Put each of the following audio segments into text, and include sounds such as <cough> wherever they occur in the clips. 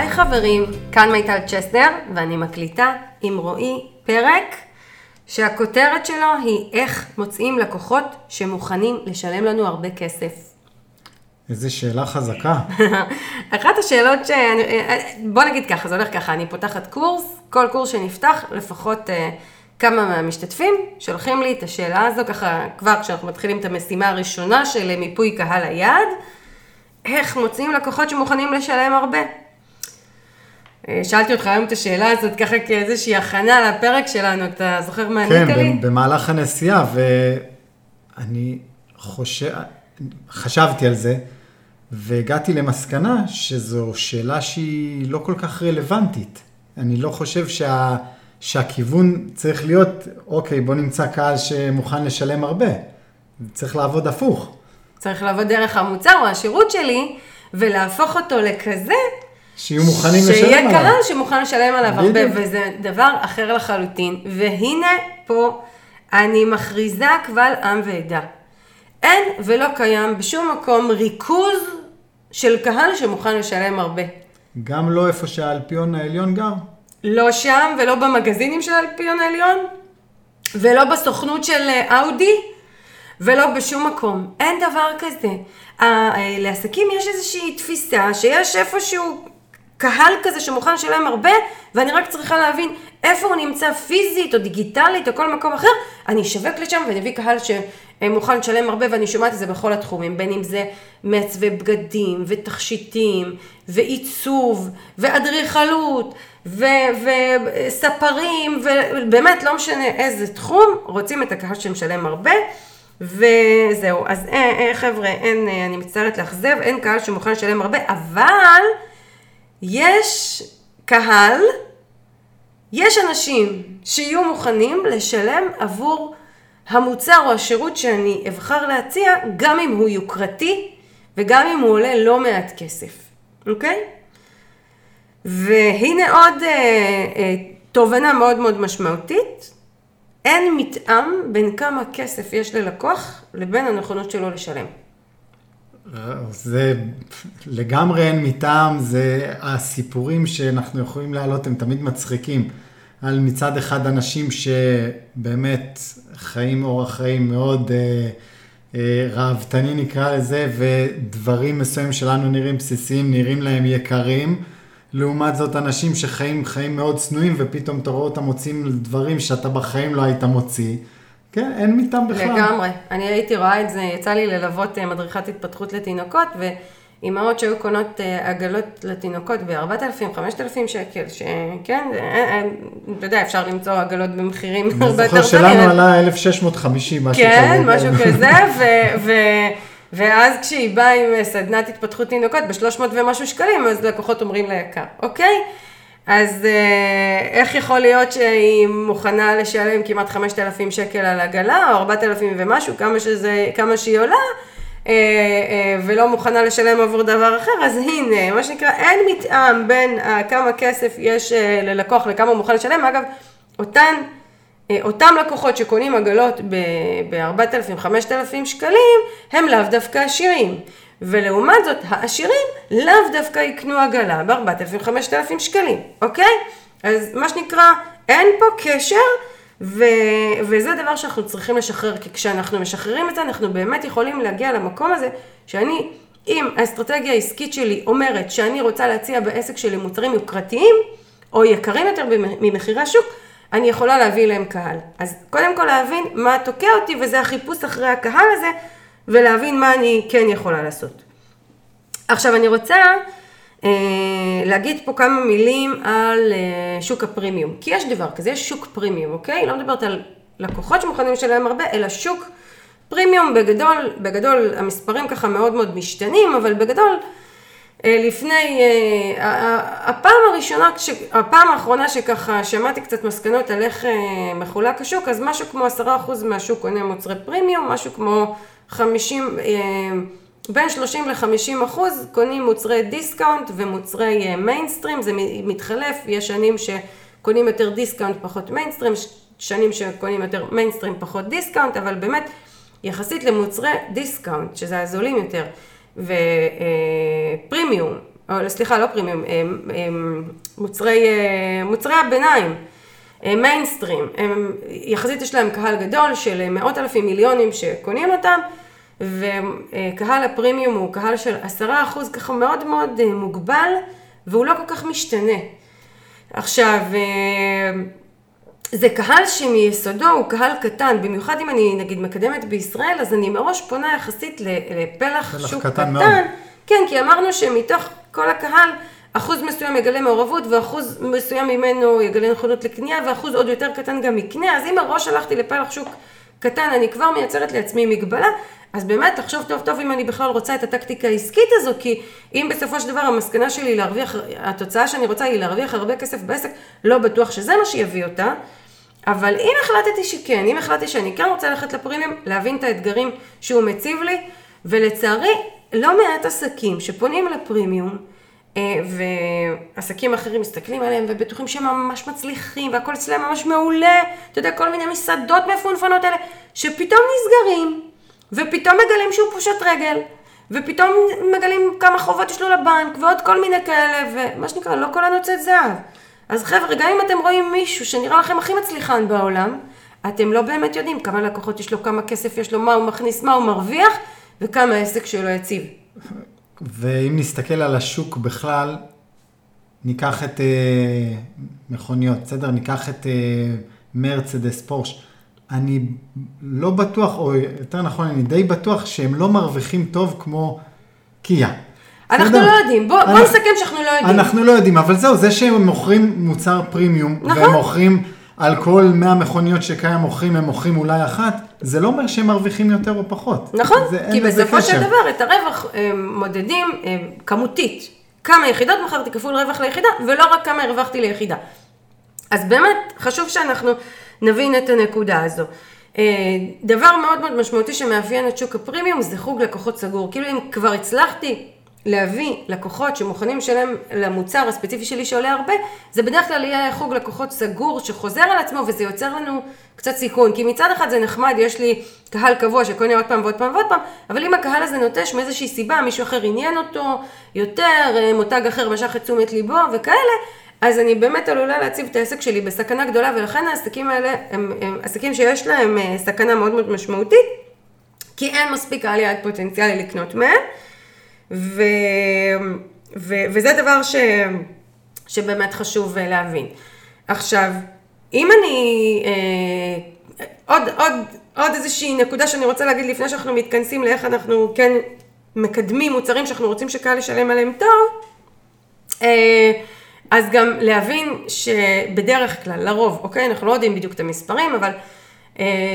היי חברים, כאן מיטל צ'סנר, ואני מקליטה עם רועי פרק שהכותרת שלו היא איך מוצאים לקוחות שמוכנים לשלם לנו הרבה כסף. איזה שאלה חזקה. <laughs> אחת השאלות ש... בוא נגיד ככה, זה הולך ככה, אני פותחת קורס, כל קורס שנפתח, לפחות uh, כמה מהמשתתפים שולחים לי את השאלה הזו, ככה כבר כשאנחנו מתחילים את המשימה הראשונה של מיפוי קהל היעד, איך מוצאים לקוחות שמוכנים לשלם הרבה. אה, שאלתי אותך היום את השאלה הזאת ככה כאיזושהי הכנה לפרק שלנו, אתה זוכר מה ענית כן, לי? כן, במהלך הנסיעה, ואני חושב, חשבתי על זה, והגעתי למסקנה שזו שאלה שהיא לא כל כך רלוונטית. אני לא חושב שה, שהכיוון צריך להיות, אוקיי, בוא נמצא קהל שמוכן לשלם הרבה. צריך לעבוד הפוך. צריך לעבוד דרך המוצר או השירות שלי, ולהפוך אותו לכזה, שיהיו מוכנים לשלם שיהיה עליו. קהל שמוכן לשלם עליו הרבה. וזה דבר אחר לחלוטין. והנה פה אני מכריזה קבל עם ועדה. אין ולא קיים בשום מקום ריכוז של קהל שמוכן לשלם הרבה. גם לא איפה שהאלפיון העליון גר. לא שם ולא במגזינים של האלפיון העליון, ולא בסוכנות של אה, אאודי, ולא בשום מקום. אין דבר כזה. אה, לעסקים יש איזושהי תפיסה שיש איפשהו קהל כזה שמוכן לשלם הרבה, ואני רק צריכה להבין איפה הוא נמצא פיזית או דיגיטלית או כל מקום אחר, אני אשווק לשם ואני אביא קהל שמוכן לשלם הרבה, ואני שומעת את זה בכל התחומים, בין אם זה מעצבי בגדים ותכשיטים ועיצוב ואדריכלות ו- וספרים, ובאמת לא משנה איזה תחום, רוצים את הקהל שמשלם הרבה. וזהו, אז אה, אה, חבר'ה, אין, אה, אני מצטערת לאכזב, אין קהל שמוכן לשלם הרבה, אבל יש קהל, יש אנשים שיהיו מוכנים לשלם עבור המוצר או השירות שאני אבחר להציע, גם אם הוא יוקרתי וגם אם הוא עולה לא מעט כסף, אוקיי? והנה עוד אה, אה, תובנה מאוד מאוד משמעותית, אין מתאם בין כמה כסף יש ללקוח לבין הנכונות שלו לשלם. זה לגמרי אין מטעם, זה הסיפורים שאנחנו יכולים להעלות הם תמיד מצחיקים. על מצד אחד אנשים שבאמת חיים אורח חיים מאוד אה, אה, ראוותני נקרא לזה, ודברים מסוימים שלנו נראים בסיסיים, נראים להם יקרים. לעומת זאת אנשים שחיים חיים מאוד צנועים ופתאום אתה רואה אותם מוצאים דברים שאתה בחיים לא היית מוציא. כן, אין מטעם בכלל. לגמרי. אני הייתי רואה את זה, יצא לי ללוות אה, מדריכת התפתחות לתינוקות, ואימהות שהיו קונות אה, עגלות לתינוקות ב-4,000, 5,000 שקל, שכן, אה, אתה יודע, אפשר למצוא עגלות במחירים אני הרבה זוכר יותר שלנו עלה 1,650, משהו כזה. כן, משהו כזה, ו- ו- ואז כשהיא באה עם סדנת התפתחות תינוקות ב-300 ומשהו שקלים, אז לקוחות אומרים לה יקר, אוקיי? אז אה, איך יכול להיות שהיא מוכנה לשלם כמעט 5,000 שקל על עגלה, או 4,000 ומשהו, כמה, שזה, כמה שהיא עולה, אה, אה, ולא מוכנה לשלם עבור דבר אחר, אז הנה, מה שנקרא, אין מתאם בין כמה כסף יש ללקוח לכמה הוא מוכן לשלם. אגב, אותן... אותם לקוחות שקונים עגלות ב-4,000, 5,000 שקלים, הם לאו דווקא עשירים. ולעומת זאת, העשירים לאו דווקא יקנו עגלה ב-4,000, 5,000 שקלים, אוקיי? אז מה שנקרא, אין פה קשר, ו- וזה דבר שאנחנו צריכים לשחרר, כי כשאנחנו משחררים את זה, אנחנו באמת יכולים להגיע למקום הזה, שאני, אם האסטרטגיה העסקית שלי אומרת שאני רוצה להציע בעסק שלי מוצרים יוקרתיים, או יקרים יותר ממחירי השוק, אני יכולה להביא להם קהל. אז קודם כל להבין מה תוקע אותי, וזה החיפוש אחרי הקהל הזה, ולהבין מה אני כן יכולה לעשות. עכשיו אני רוצה אה, להגיד פה כמה מילים על אה, שוק הפרימיום, כי יש דבר כזה, יש שוק פרימיום, אוקיי? לא מדברת על לקוחות שמוכנים לשלם הרבה, אלא שוק פרימיום בגדול, בגדול המספרים ככה מאוד מאוד משתנים, אבל בגדול אה, לפני, אה, הפעם הראשונה, הפעם האחרונה שככה שמעתי קצת מסקנות על איך אה, מחולק השוק, אז משהו כמו עשרה אחוז מהשוק קונה מוצרי פרימיום, משהו כמו חמישים, בין 30 ל-50 אחוז קונים מוצרי discount ומוצרי מיינסטרים, זה מתחלף, יש שנים שקונים יותר discount פחות מיינסטרים, שנים שקונים יותר מיינסטרים פחות discount, אבל באמת יחסית למוצרי discount, שזה הזולים יותר. ופרימיום, או סליחה, לא פרימיום, אה, אה, מוצרי, אה, מוצרי הביניים, מיינסטרים, יחסית יש להם קהל גדול של מאות אלפים מיליונים שקונים אותם, וקהל הפרימיום הוא קהל של עשרה אחוז ככה מאוד מאוד מוגבל, והוא לא כל כך משתנה. עכשיו, זה קהל שמיסודו הוא קהל קטן, במיוחד אם אני נגיד מקדמת בישראל, אז אני מראש פונה יחסית לפלח שוק קטן. קטן מאוד. כן, כי אמרנו שמתוך כל הקהל, אחוז מסוים יגלה מעורבות ואחוז מסוים ממנו יגלה נכונות לקנייה ואחוז עוד יותר קטן גם יקנה, אז אם מראש הלכתי לפלח שוק קטן, אני כבר מייצרת לעצמי מגבלה, אז באמת לחשוב טוב טוב אם אני בכלל רוצה את הטקטיקה העסקית הזו, כי אם בסופו של דבר המסקנה שלי להרוויח, התוצאה שאני רוצה היא להרוויח הרבה כסף בעסק, לא בטוח שזה מה שיביא אותה, אבל אם החלטתי שכן, אם החלטתי שאני כן רוצה ללכת לפרימיום, להבין את האתגרים שהוא מציב לי, ולצערי, לא מעט עסקים שפונים לפרימיום, ועסקים אחרים מסתכלים עליהם ובטוחים שהם ממש מצליחים והכל אצלם ממש מעולה, אתה יודע, כל מיני מסעדות מפונפנות האלה, שפתאום נסגרים, ופתאום מגלים שהוא פושט רגל, ופתאום מגלים כמה חובות יש לו לבנק, ועוד כל מיני כאלה, ומה שנקרא, לא כל הנוצאת זהב. אז חבר'ה, גם אם אתם רואים מישהו שנראה לכם הכי מצליחן בעולם, אתם לא באמת יודעים כמה לקוחות יש לו, כמה כסף יש לו, מה הוא מכניס, מה הוא מרוויח, וכמה העסק שלו יציב. ואם נסתכל על השוק בכלל, ניקח את אה, מכוניות, בסדר? ניקח את אה, מרצדס, פורש. אני לא בטוח, או יותר נכון, אני די בטוח שהם לא מרוויחים טוב כמו קיה. אנחנו לא יודעים, בוא, בוא נסכם שאנחנו לא יודעים. אנחנו לא יודעים, אבל זהו, זה שהם מוכרים מוצר פרימיום, נכון. והם מוכרים על כל 100 מכוניות שקיים מוכרים, הם מוכרים אולי אחת, זה לא אומר שהם מרוויחים יותר או פחות. נכון, זה, כי בסופו של דבר את הרווח מודדים כמותית. כמה יחידות מכרתי כפול רווח ליחידה, ולא רק כמה הרווחתי ליחידה. אז באמת חשוב שאנחנו נבין את הנקודה הזו. אה, דבר מאוד מאוד משמעותי שמאפיין את שוק הפרימיום זה חוג לקוחות סגור. כאילו אם כבר הצלחתי להביא לקוחות שמוכנים לשלם למוצר הספציפי שלי שעולה הרבה, זה בדרך כלל יהיה חוג לקוחות סגור שחוזר על עצמו וזה יוצר לנו קצת סיכון. כי מצד אחד זה נחמד, יש לי קהל קבוע שקונה עוד פעם ועוד פעם ועוד פעם, אבל אם הקהל הזה נוטש מאיזושהי סיבה, מישהו אחר עניין אותו יותר, אה, מותג אחר משך את תשומת ליבו וכאלה, אז אני באמת עלולה להציב את העסק שלי בסכנה גדולה, ולכן העסקים האלה הם, הם עסקים שיש להם אה, סכנה מאוד מאוד משמעותית, כי אין מספיק קהל יעד פוטנציאלי לקנות מהם. ו, ו, וזה דבר ש, שבאמת חשוב אה, להבין. עכשיו, אם אני, אה, עוד, עוד, עוד איזושהי נקודה שאני רוצה להגיד לפני שאנחנו מתכנסים לאיך אנחנו כן מקדמים מוצרים שאנחנו רוצים שקהל ישלם עליהם טוב, אה, אז גם להבין שבדרך כלל, לרוב, אוקיי, אנחנו לא יודעים בדיוק את המספרים, אבל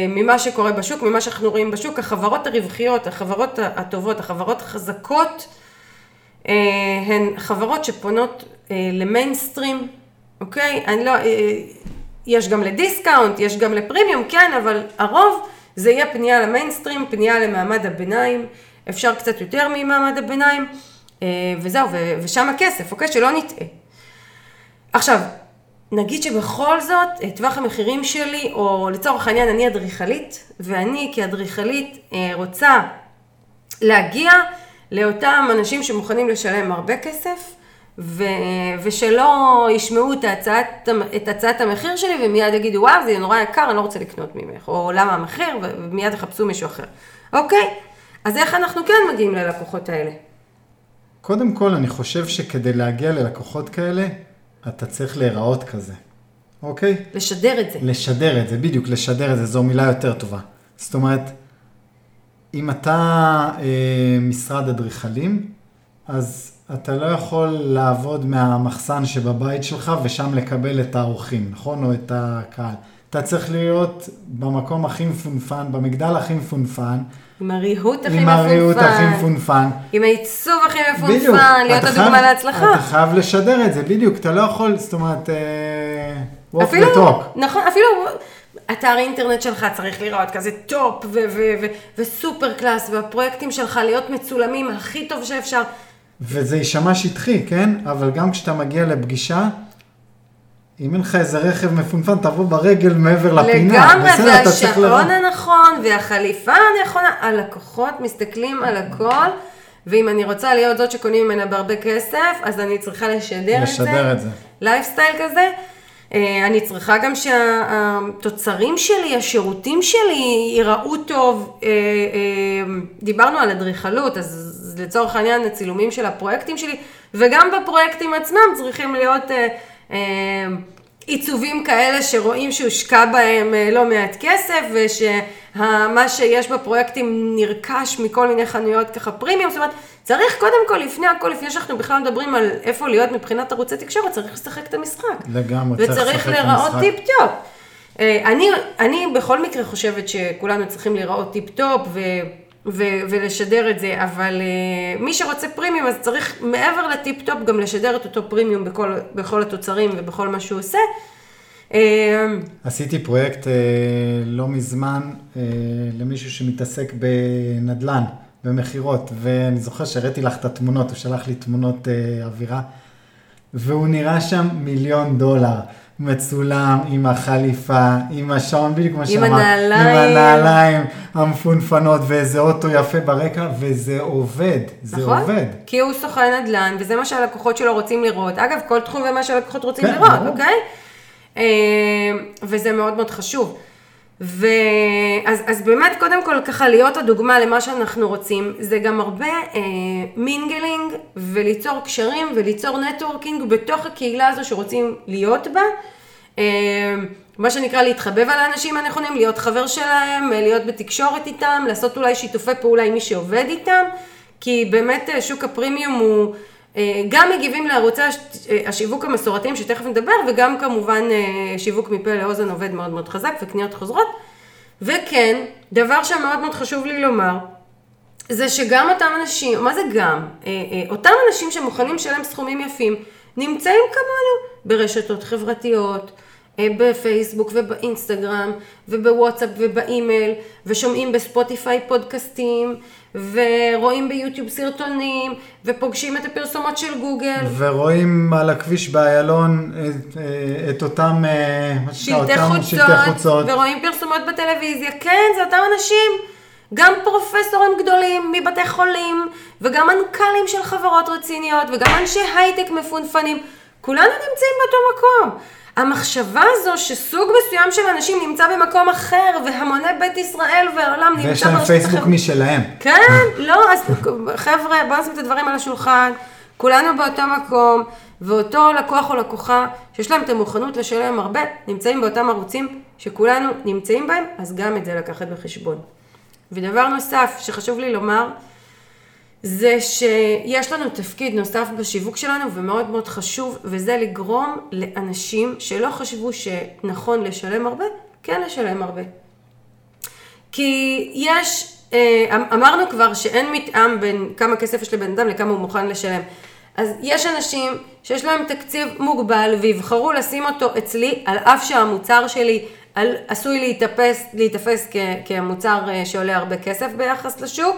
ממה שקורה בשוק, ממה שאנחנו רואים בשוק, החברות הרווחיות, החברות הטובות, החברות החזקות, אה, הן חברות שפונות אה, למיינסטרים, אוקיי? אני לא, יש גם ל discount, יש גם לפרימיום, כן, אבל הרוב זה יהיה פנייה למיינסטרים, פנייה למעמד הביניים, אפשר קצת יותר ממעמד הביניים, וזהו, ושם הכסף, אוקיי? שלא נטעה. עכשיו, נגיד שבכל זאת, אה, טווח המחירים שלי, או לצורך העניין אני אדריכלית, ואני כאדריכלית אה, רוצה להגיע לאותם אנשים שמוכנים לשלם הרבה כסף, ו, ושלא ישמעו את הצעת, את הצעת המחיר שלי ומיד יגידו, וואו, זה נורא יקר, אני לא רוצה לקנות ממך, או למה המחיר, ומיד יחפשו מישהו אחר. אוקיי? אז איך אנחנו כן מגיעים ללקוחות האלה? קודם כל, אני חושב שכדי להגיע ללקוחות כאלה, אתה צריך להיראות כזה, אוקיי? לשדר את זה. לשדר את זה, בדיוק, לשדר את זה, זו מילה יותר טובה. זאת אומרת, אם אתה אה, משרד אדריכלים, אז אתה לא יכול לעבוד מהמחסן שבבית שלך ושם לקבל את האורחים, נכון? או את הקהל. אתה צריך להיות במקום הכי מפונפן, במגדל הכי מפונפן. עם הריהוט הכי מפונפן. עם הריהוט הכי מפונפן. עם העיצוב הכי מפונפן, בדיוק, להיות הדוגמה להצלחה. אתה חייב לשדר את זה, בדיוק, אתה לא יכול, זאת אומרת, uh, walk אפילו, the talk. נכון, אפילו אתר אינטרנט שלך צריך לראות כזה top ו super class, והפרויקטים שלך להיות מצולמים הכי טוב שאפשר. וזה יישמע שטחי, כן? אבל גם כשאתה מגיע לפגישה, אם אין לך איזה רכב מפונפן, תבוא ברגל מעבר לפינה. לגמרי, והשעון הנכון, והחליפה הנכונה, הלקוחות מסתכלים על הכל, ואם אני רוצה להיות זאת שקונים ממנה בהרבה כסף, אז אני צריכה לשדר, לשדר את זה. לייפסטייל כזה. אה, אני צריכה גם שהתוצרים שלי, השירותים שלי ייראו טוב. אה, אה, דיברנו על אדריכלות, אז לצורך העניין הצילומים של הפרויקטים שלי, וגם בפרויקטים עצמם צריכים להיות עיצובים כאלה שרואים שהושקע בהם לא מעט כסף, ושמה שיש בפרויקטים נרכש מכל מיני חנויות ככה פרימיום, זאת אומרת, צריך קודם כל, לפני הכל, לפני שאנחנו בכלל מדברים על איפה להיות מבחינת ערוצי תקשורת, צריך לשחק את המשחק. לגמרי, צריך לשחק את המשחק. וצריך להיראות טיפ-טופ. אה, אני, אני בכל מקרה חושבת שכולנו צריכים להיראות טיפ-טופ ו, ו, ולשדר את זה, אבל אה, מי שרוצה פרימיום, אז צריך מעבר לטיפ-טופ גם לשדר את אותו פרימיום בכל, בכל התוצרים ובכל מה שהוא עושה. אה, עשיתי פרויקט לא מזמן למישהו שמתעסק בנדל"ן. במכירות, ואני זוכר שהראיתי לך את התמונות, הוא שלח לי תמונות אה, אווירה, והוא נראה שם מיליון דולר. מצולם עם החליפה, עם השעון, בדיוק כמו שאמרת. עם הנעליים. עם הנעליים המפונפנות, ואיזה אוטו יפה ברקע, וזה עובד, זה נכון? עובד. כי הוא סוכן נדל"ן, וזה מה שהלקוחות שלו רוצים לראות. אגב, כל תחום ומה שהלקוחות רוצים כן, לראות, נכון. אוקיי? אה, וזה מאוד מאוד חשוב. ואז אז באמת, קודם כל, ככה להיות הדוגמה למה שאנחנו רוצים, זה גם הרבה אה, mingling וליצור קשרים וליצור networking בתוך הקהילה הזו שרוצים להיות בה. אה, מה שנקרא להתחבב על האנשים הנכונים, להיות חבר שלהם, אה, להיות בתקשורת איתם, לעשות אולי שיתופי פעולה עם מי שעובד איתם, כי באמת אה, שוק הפרימיום הוא... אה, גם מגיבים לערוצי השיווק המסורתיים שתכף נדבר, וגם כמובן אה, שיווק מפה לאוזן עובד מאוד מאוד חזק וקניות חוזרות. וכן, דבר שמאוד מאוד חשוב לי לומר, זה שגם אותם אנשים, מה זה גם? אה, אותם אנשים שמוכנים לשלם סכומים יפים, נמצאים כמונו ברשתות חברתיות, בפייסבוק ובאינסטגרם ובוואטסאפ ובאימייל ושומעים בספוטיפיי פודקאסטים ורואים ביוטיוב סרטונים, ופוגשים את הפרסומות של גוגל. ורואים על הכביש באיילון את, את אותם, שלטי, אותם חוצות, שלטי חוצות. ורואים פרסומות בטלוויזיה. כן, זה אותם אנשים. גם פרופסורים גדולים מבתי חולים, וגם מנכ"לים של חברות רציניות, וגם אנשי הייטק מפונפנים. כולנו נמצאים באותו מקום. המחשבה הזו שסוג מסוים של אנשים נמצא במקום אחר, והמוני בית ישראל והעולם נמצא... ויש להם פייסבוק החבר... משלהם. כן, לא, אז חבר'ה, בואו נשים את הדברים על השולחן, כולנו באותו מקום, ואותו לקוח או לקוחה שיש להם את המוכנות לשלם הרבה, נמצאים באותם ערוצים שכולנו נמצאים בהם, אז גם את זה לקחת בחשבון. ודבר נוסף שחשוב לי לומר, זה שיש לנו תפקיד נוסף בשיווק שלנו ומאוד מאוד חשוב, וזה לגרום לאנשים שלא חשבו שנכון לשלם הרבה, כן לשלם הרבה. כי יש, אה, אמ, אמרנו כבר שאין מתאם בין כמה כסף יש לבן אדם לכמה הוא מוכן לשלם. אז יש אנשים שיש להם תקציב מוגבל ויבחרו לשים אותו אצלי, על אף שהמוצר שלי על, עשוי להיתפס, להיתפס כ, כמוצר אה, שעולה הרבה כסף ביחס לשוק.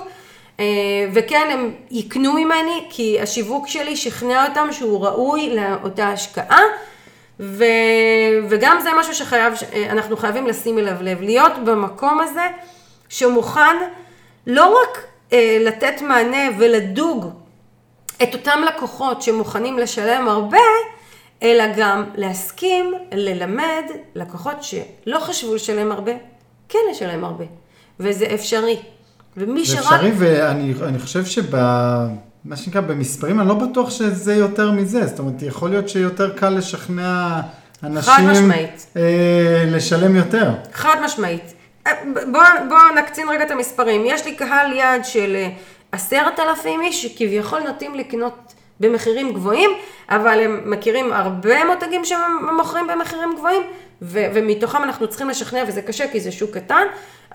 אה, וכן, הם יקנו ממני, כי השיווק שלי שכנע אותם שהוא ראוי לאותה השקעה, ו... וגם זה משהו שאנחנו אה, חייבים לשים אליו לב, להיות במקום הזה שמוכן לא רק אה, לתת מענה ולדוג את אותם לקוחות שמוכנים לשלם הרבה, אלא גם להסכים ללמד לקוחות שלא חשבו לשלם הרבה, כן לשלם הרבה, וזה אפשרי. ומי שרק... זה אפשרי, ואני חושב שב... מה שנקרא, במספרים, אני לא בטוח שזה יותר מזה. זאת אומרת, יכול להיות שיותר קל לשכנע אנשים... חד משמעית. אה, לשלם יותר. חד משמעית. אה, בואו בוא נקצין רגע את המספרים. יש לי קהל יעד של אה, עשרת אלפים איש שכביכול נוטים לקנות במחירים גבוהים, אבל הם מכירים הרבה מותגים שמוכרים במחירים גבוהים, ו- ומתוכם אנחנו צריכים לשכנע, וזה קשה כי זה שוק קטן,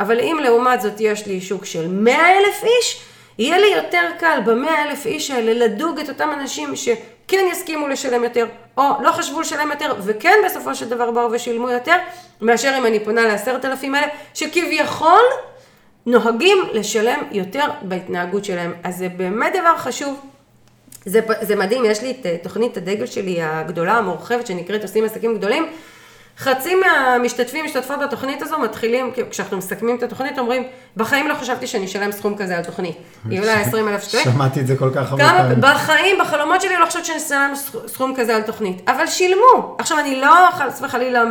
אבל אם לעומת זאת יש לי שוק של 100 אלף איש, יהיה לי יותר קל במאה אלף איש האלה לדוג את אותם אנשים שכן יסכימו לשלם יותר, או לא חשבו לשלם יותר, וכן בסופו של דבר באו ושילמו יותר, מאשר אם אני פונה לעשרת אלפים האלה, שכביכול נוהגים לשלם יותר בהתנהגות שלהם. אז זה באמת דבר חשוב. זה, זה מדהים, יש לי את תוכנית הדגל שלי הגדולה, המורחבת, שנקראת עושים עסקים גדולים. חצי מהמשתתפים, משתתפות בתוכנית הזו, מתחילים, כשאנחנו מסכמים את התוכנית, אומרים, בחיים לא חשבתי שאני אשלם סכום כזה על תוכנית. היא עולה <laughs> 20 אלף שקלים. שמעתי את זה כל כך הרבה פעמים. בחיים, בחלומות שלי, לא חושבת שאני אשלם סכום כזה על תוכנית. אבל שילמו. עכשיו, אני לא, חס וחלילה, אה,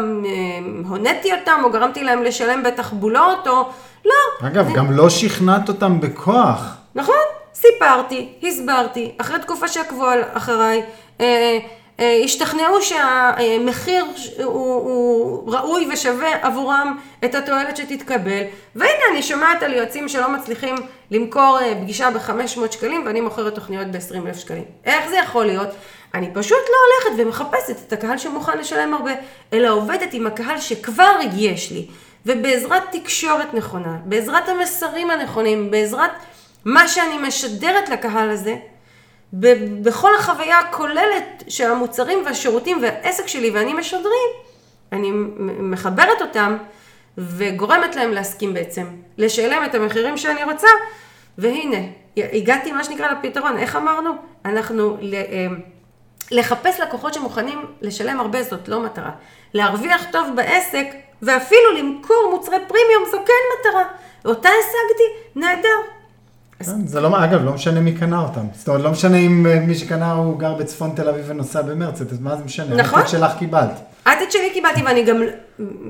הוניתי אותם, או גרמתי להם לשלם בתחבולות, או... לא. אגב, גם לא שכנעת אותם בכוח. נכון, סיפרתי, הסברתי, אחרי תקופה שעקבו אחריי, אה, אה, השתכנעו שהמחיר הוא, הוא ראוי ושווה עבורם את התועלת שתתקבל, והנה אני שומעת על יועצים שלא מצליחים למכור אה, פגישה ב-500 שקלים ואני מוכרת תוכניות ב-20,000 שקלים. איך זה יכול להיות? אני פשוט לא הולכת ומחפשת את הקהל שמוכן לשלם הרבה, אלא עובדת עם הקהל שכבר יש לי. ובעזרת תקשורת נכונה, בעזרת המסרים הנכונים, בעזרת מה שאני משדרת לקהל הזה, ב- בכל החוויה הכוללת של המוצרים והשירותים והעסק שלי ואני משדרים, אני מחברת אותם וגורמת להם להסכים בעצם, לשלם את המחירים שאני רוצה, והנה, הגעתי מה שנקרא לפתרון, איך אמרנו? אנחנו אה, לחפש לקוחות שמוכנים לשלם הרבה זאת לא מטרה. להרוויח טוב בעסק ואפילו למכור מוצרי פרימיום זו כן מטרה. אותה השגתי, נהדר. כן, זה לא, אגב, לא משנה מי קנה אותם. זאת אומרת, לא משנה אם אה, מי שקנה הוא גר בצפון תל אביב ונוסע במרצדס, מה זה משנה? נכון. את שלך קיבלת. את את שלי קיבלתי ואני גם,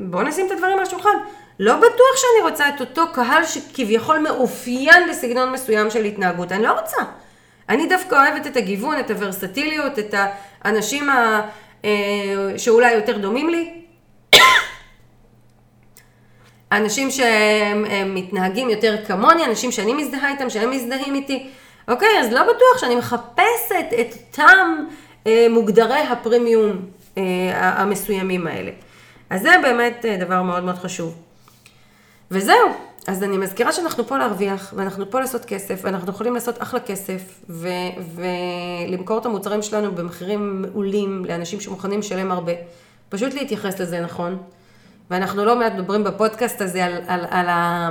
בואו נשים את הדברים על השולחן. לא בטוח שאני רוצה את אותו קהל שכביכול מאופיין בסגנון מסוים של התנהגות, אני לא רוצה. אני דווקא אוהבת את הגיוון, את הוורסטיליות, את האנשים ה, אה, שאולי יותר דומים לי. אנשים שהם הם מתנהגים יותר כמוני, אנשים שאני מזדהה איתם, שהם מזדהים איתי. אוקיי, אז לא בטוח שאני מחפשת את אותם אה, מוגדרי הפרימיום אה, המסוימים האלה. אז זה באמת אה, דבר מאוד מאוד חשוב. וזהו, אז אני מזכירה שאנחנו פה להרוויח, ואנחנו פה לעשות כסף, ואנחנו יכולים לעשות אחלה כסף, ו- ולמכור את המוצרים שלנו במחירים מעולים לאנשים שמוכנים לשלם הרבה. פשוט להתייחס לזה נכון. ואנחנו לא מעט מדברים בפודקאסט הזה על, על, על ה...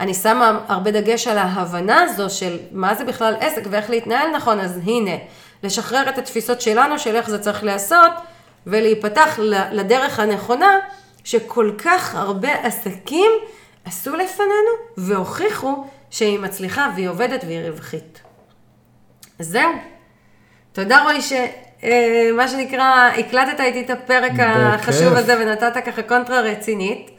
אני שמה הרבה דגש על ההבנה הזו של מה זה בכלל עסק ואיך להתנהל נכון, אז הנה, לשחרר את התפיסות שלנו של איך זה צריך להיעשות, ולהיפתח לדרך הנכונה, שכל כך הרבה עסקים עשו לפנינו והוכיחו שהיא מצליחה והיא עובדת והיא רווחית. זהו. תודה רועי מה שנקרא, הקלטת איתי את הפרק. החשוב הזה ונתת ככה קונטרה רצינית.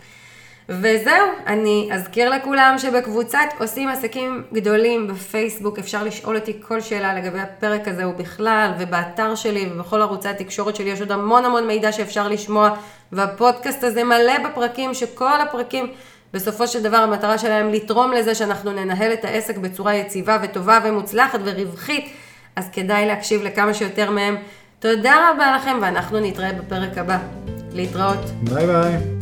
וזהו, אני אזכיר לכולם שבקבוצת עושים עסקים גדולים בפייסבוק אפשר לשאול אותי כל שאלה לגבי הפרק הזה ובכלל, ובאתר שלי ובכל ערוצי התקשורת שלי יש עוד המון המון מידע שאפשר לשמוע, והפודקאסט הזה מלא בפרקים, שכל הפרקים בסופו של דבר המטרה שלהם לתרום לזה שאנחנו ננהל את העסק בצורה יציבה וטובה ומוצלחת ורווחית, אז כדאי להקשיב לכמה שיותר מהם. תודה רבה לכם ואנחנו נתראה בפרק הבא. להתראות. ביי ביי.